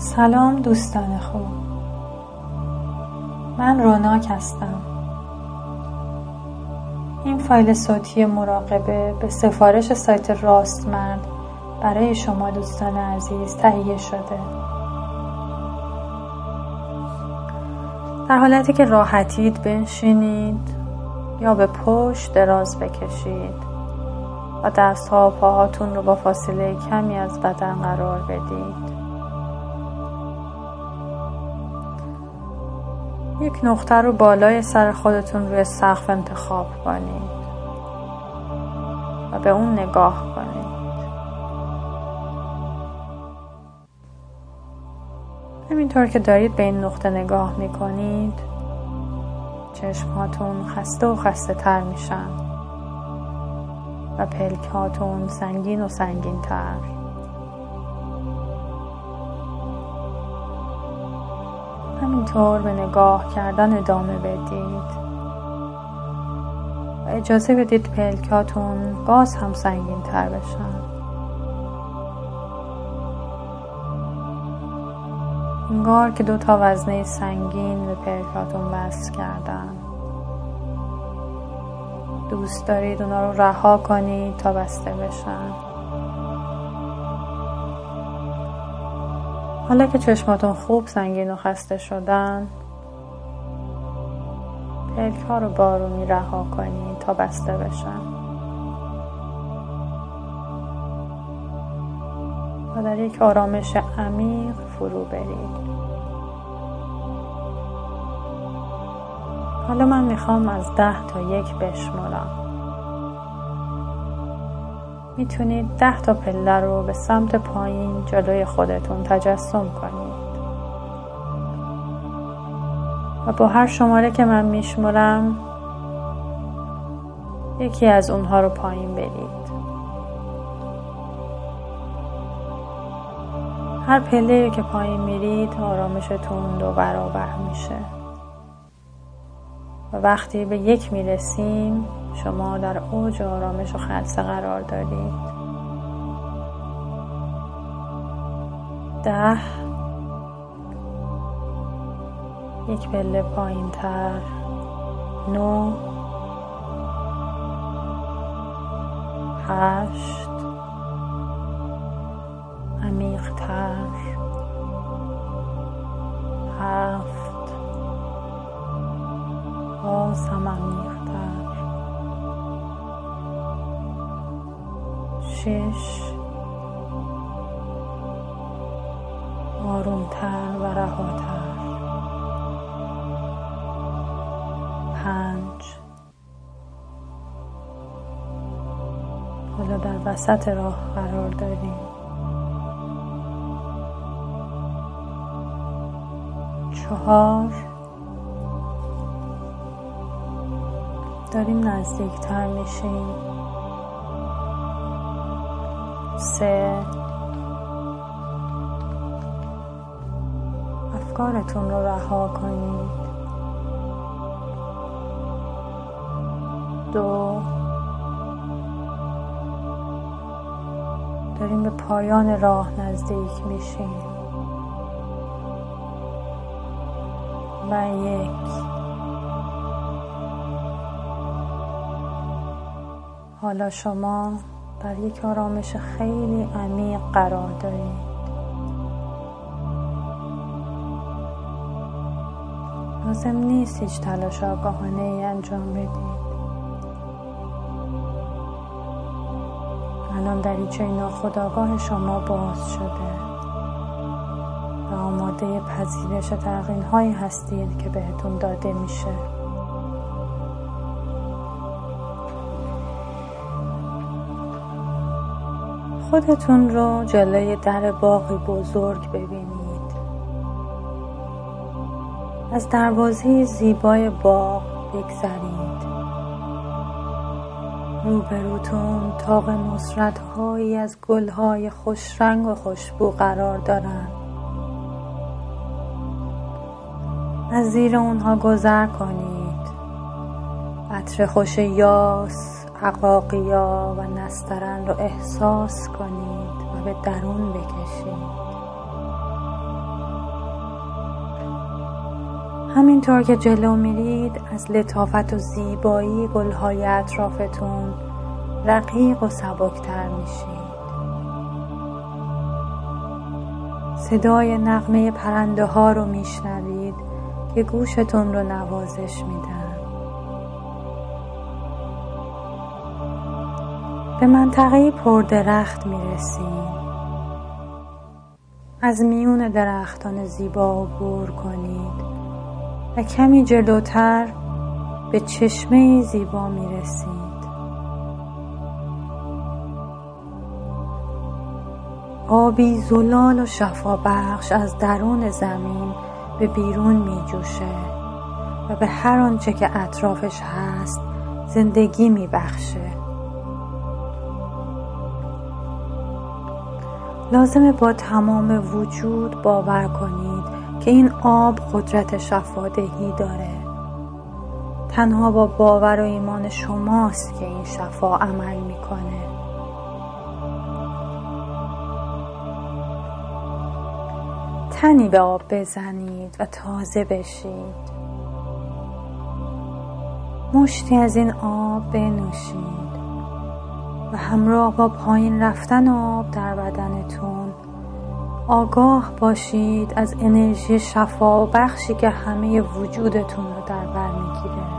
سلام دوستان خوب. من روناک هستم. این فایل صوتی مراقبه به سفارش سایت راستمرد برای شما دوستان عزیز تهیه شده. در حالتی که راحتید بنشینید یا به پشت دراز بکشید و دست ها و پاهاتون رو با فاصله کمی از بدن قرار بدید. یک نقطه رو بالای سر خودتون روی سقف انتخاب کنید و به اون نگاه کنید. همینطور که دارید به این نقطه نگاه می‌کنید چشمهاتون خسته و خسته تر میشن و پلکاتون سنگین و سنگین تر همینطور به نگاه کردن ادامه بدید. و اجازه بدید پلکاتون باز هم سنگین تر بشن. انگار که دو تا وزنه سنگین به پلکاتون وصل کردن. دوست دارید اونا رو رها کنید تا بسته بشن. حالا که چشماتون خوب سنگین و خسته شدن پلک ها رو بارونی رها کنید تا بسته بشن. و در یک آرامش عمیق فرو برید. حالا من می‌خوام از ده تا یک بشمارم می‌تونید ده تا پله رو به سمت پایین جلوی خودتون تجسم کنید. و با هر شماره که من میشمرم یکی از اونها رو پایین برید. هر پله که پایین میرید آرامشتون دو برابر میشه. و وقتی به یک می‌رسیم شما در اوج آرامش و خلصه قرار دارید ده یک پله پایین تر نو هشت. باز هم عمیق تر شش. آرومتر و رهاتر. پنج. حالا در وسط راه قرار داریم. چهار. داریم نزدیکتر میشیم. سه. افکارتون رو رها کنید. دو. داریم به پایان راه نزدیک میشیم. و یک. حالا شما در یک آرامش خیلی عمیق قرار دارید. لازم نیست هیچ تلاش آگاهانه ای انجام بدید. الان دریچه ناخودآگاه شما باز شده و آماده پذیرش تغیین هایی هستید که بهتون داده میشه. خودتون رو جلوی در باقی بزرگ ببینید. از دروازه زیبای باغ بگذرید. روبروتون تاق نصرت هایی از گل های خوش رنگ و خوشبو قرار دارند از زیر اونها گذر کنید. عطر خوش یاس حقاقیا و نسترن رو احساس کنید و به درون بکشید. همینطور که جلو میرید از لطافت و زیبایی گلهای اطرافتون رقیق و سبکتر میشید. صدای نقمه پرنده ها رو میشنوید که گوشتون رو نوازش میدن. به منطقه پردرخت می‌رسید از میون درختان زیبا عبور کنید و کمی جلوتر به چشمه زیبا می رسید آبی زلال و شفا بخش از درون زمین به بیرون می جوشه و به هر آنچه که اطرافش هست زندگی می بخشه لازمه با تمام وجود باور کنید که این آب قدرت شفادهی داره. تنها با باور و ایمان شماست که این شفا عمل می‌کنه. تنی به آب بزنید و تازه بشید. مشتی از این آب بنوشید. و همراه با پایین رفتن آب در بدنتون. آگاه باشید از انرژی شفا و بخشی که همه وجودتون رو در بر می‌گیره.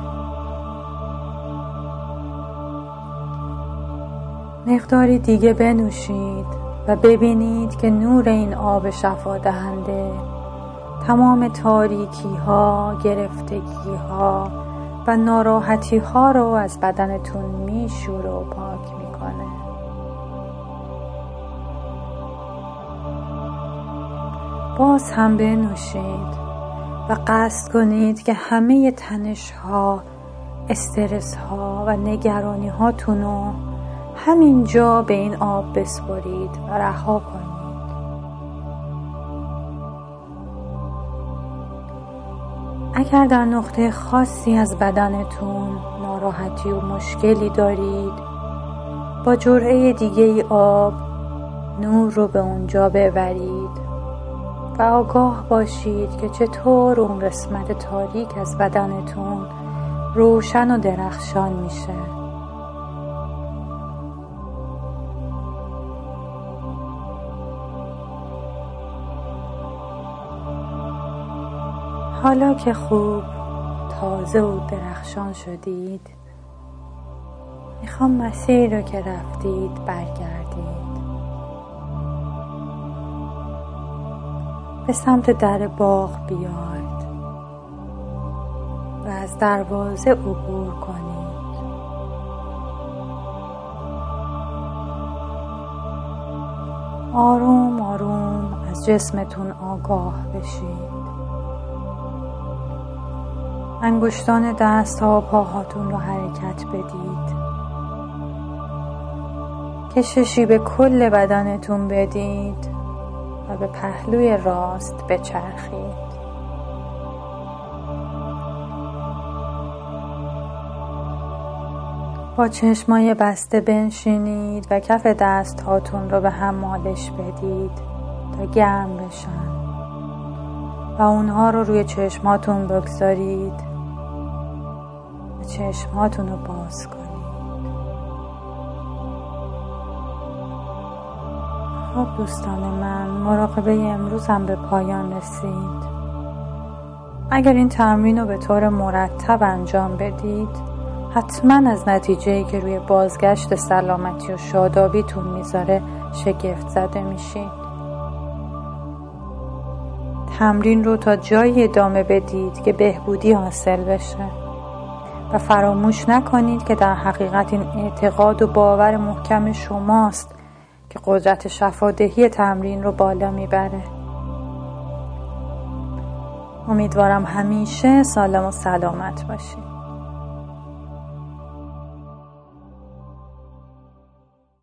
مقداری دیگه بنوشید و ببینید که نور این آب شفا دهنده تمام تاریکی ها گرفتگی ها و ناراحتی ها رو از بدنتون میشوره و پاک باز هم بنوشید و قصد کنید که همه تنش ها استرس ها و نگرانی هاتون رو همینجا به این آب بسپرید و رها کنید. اگر در نقطه خاصی از بدنتون ناراحتی و مشکلی دارید با جرعه دیگه ای آب نور رو به اونجا ببرید. و آگاه باشید که چطور اون قسمت تاریک از بدنتون روشن و درخشان میشه. حالا که خوب تازه و درخشان شدید می‌خوام مسیر رو که رفتید برگردید. به سمت در باغ بیاید و از دروازه عبور کنید. آروم آروم از جسمتون آگاه بشید. انگشتان دست ها و پاهاتون رو حرکت بدید. کششی به کل بدنتون بدید. و به پهلوی راست بچرخید با چشمای بسته بنشینید و کف دست هاتون رو به هم مالش بدید تا گرم بشن و اونها رو روی چشماتون بگذارید و چشماتون رو باز کنید. خب دوستان من مراقبه امروز هم به پایان رسید. اگر این تمرین رو به طور مرتب انجام بدید حتما از نتیجه که روی بازگشت سلامتی و شادابیتون می‌ذاره شگفت زده میشید. تمرین رو تا جایی ادامه بدید که بهبودی حاصل بشه. و فراموش نکنید که در حقیقت این اعتقاد و باور محکم شماست که قدرت شفادهی تمرین رو بالا می‌بره. امیدوارم همیشه سالم و سلامت باشید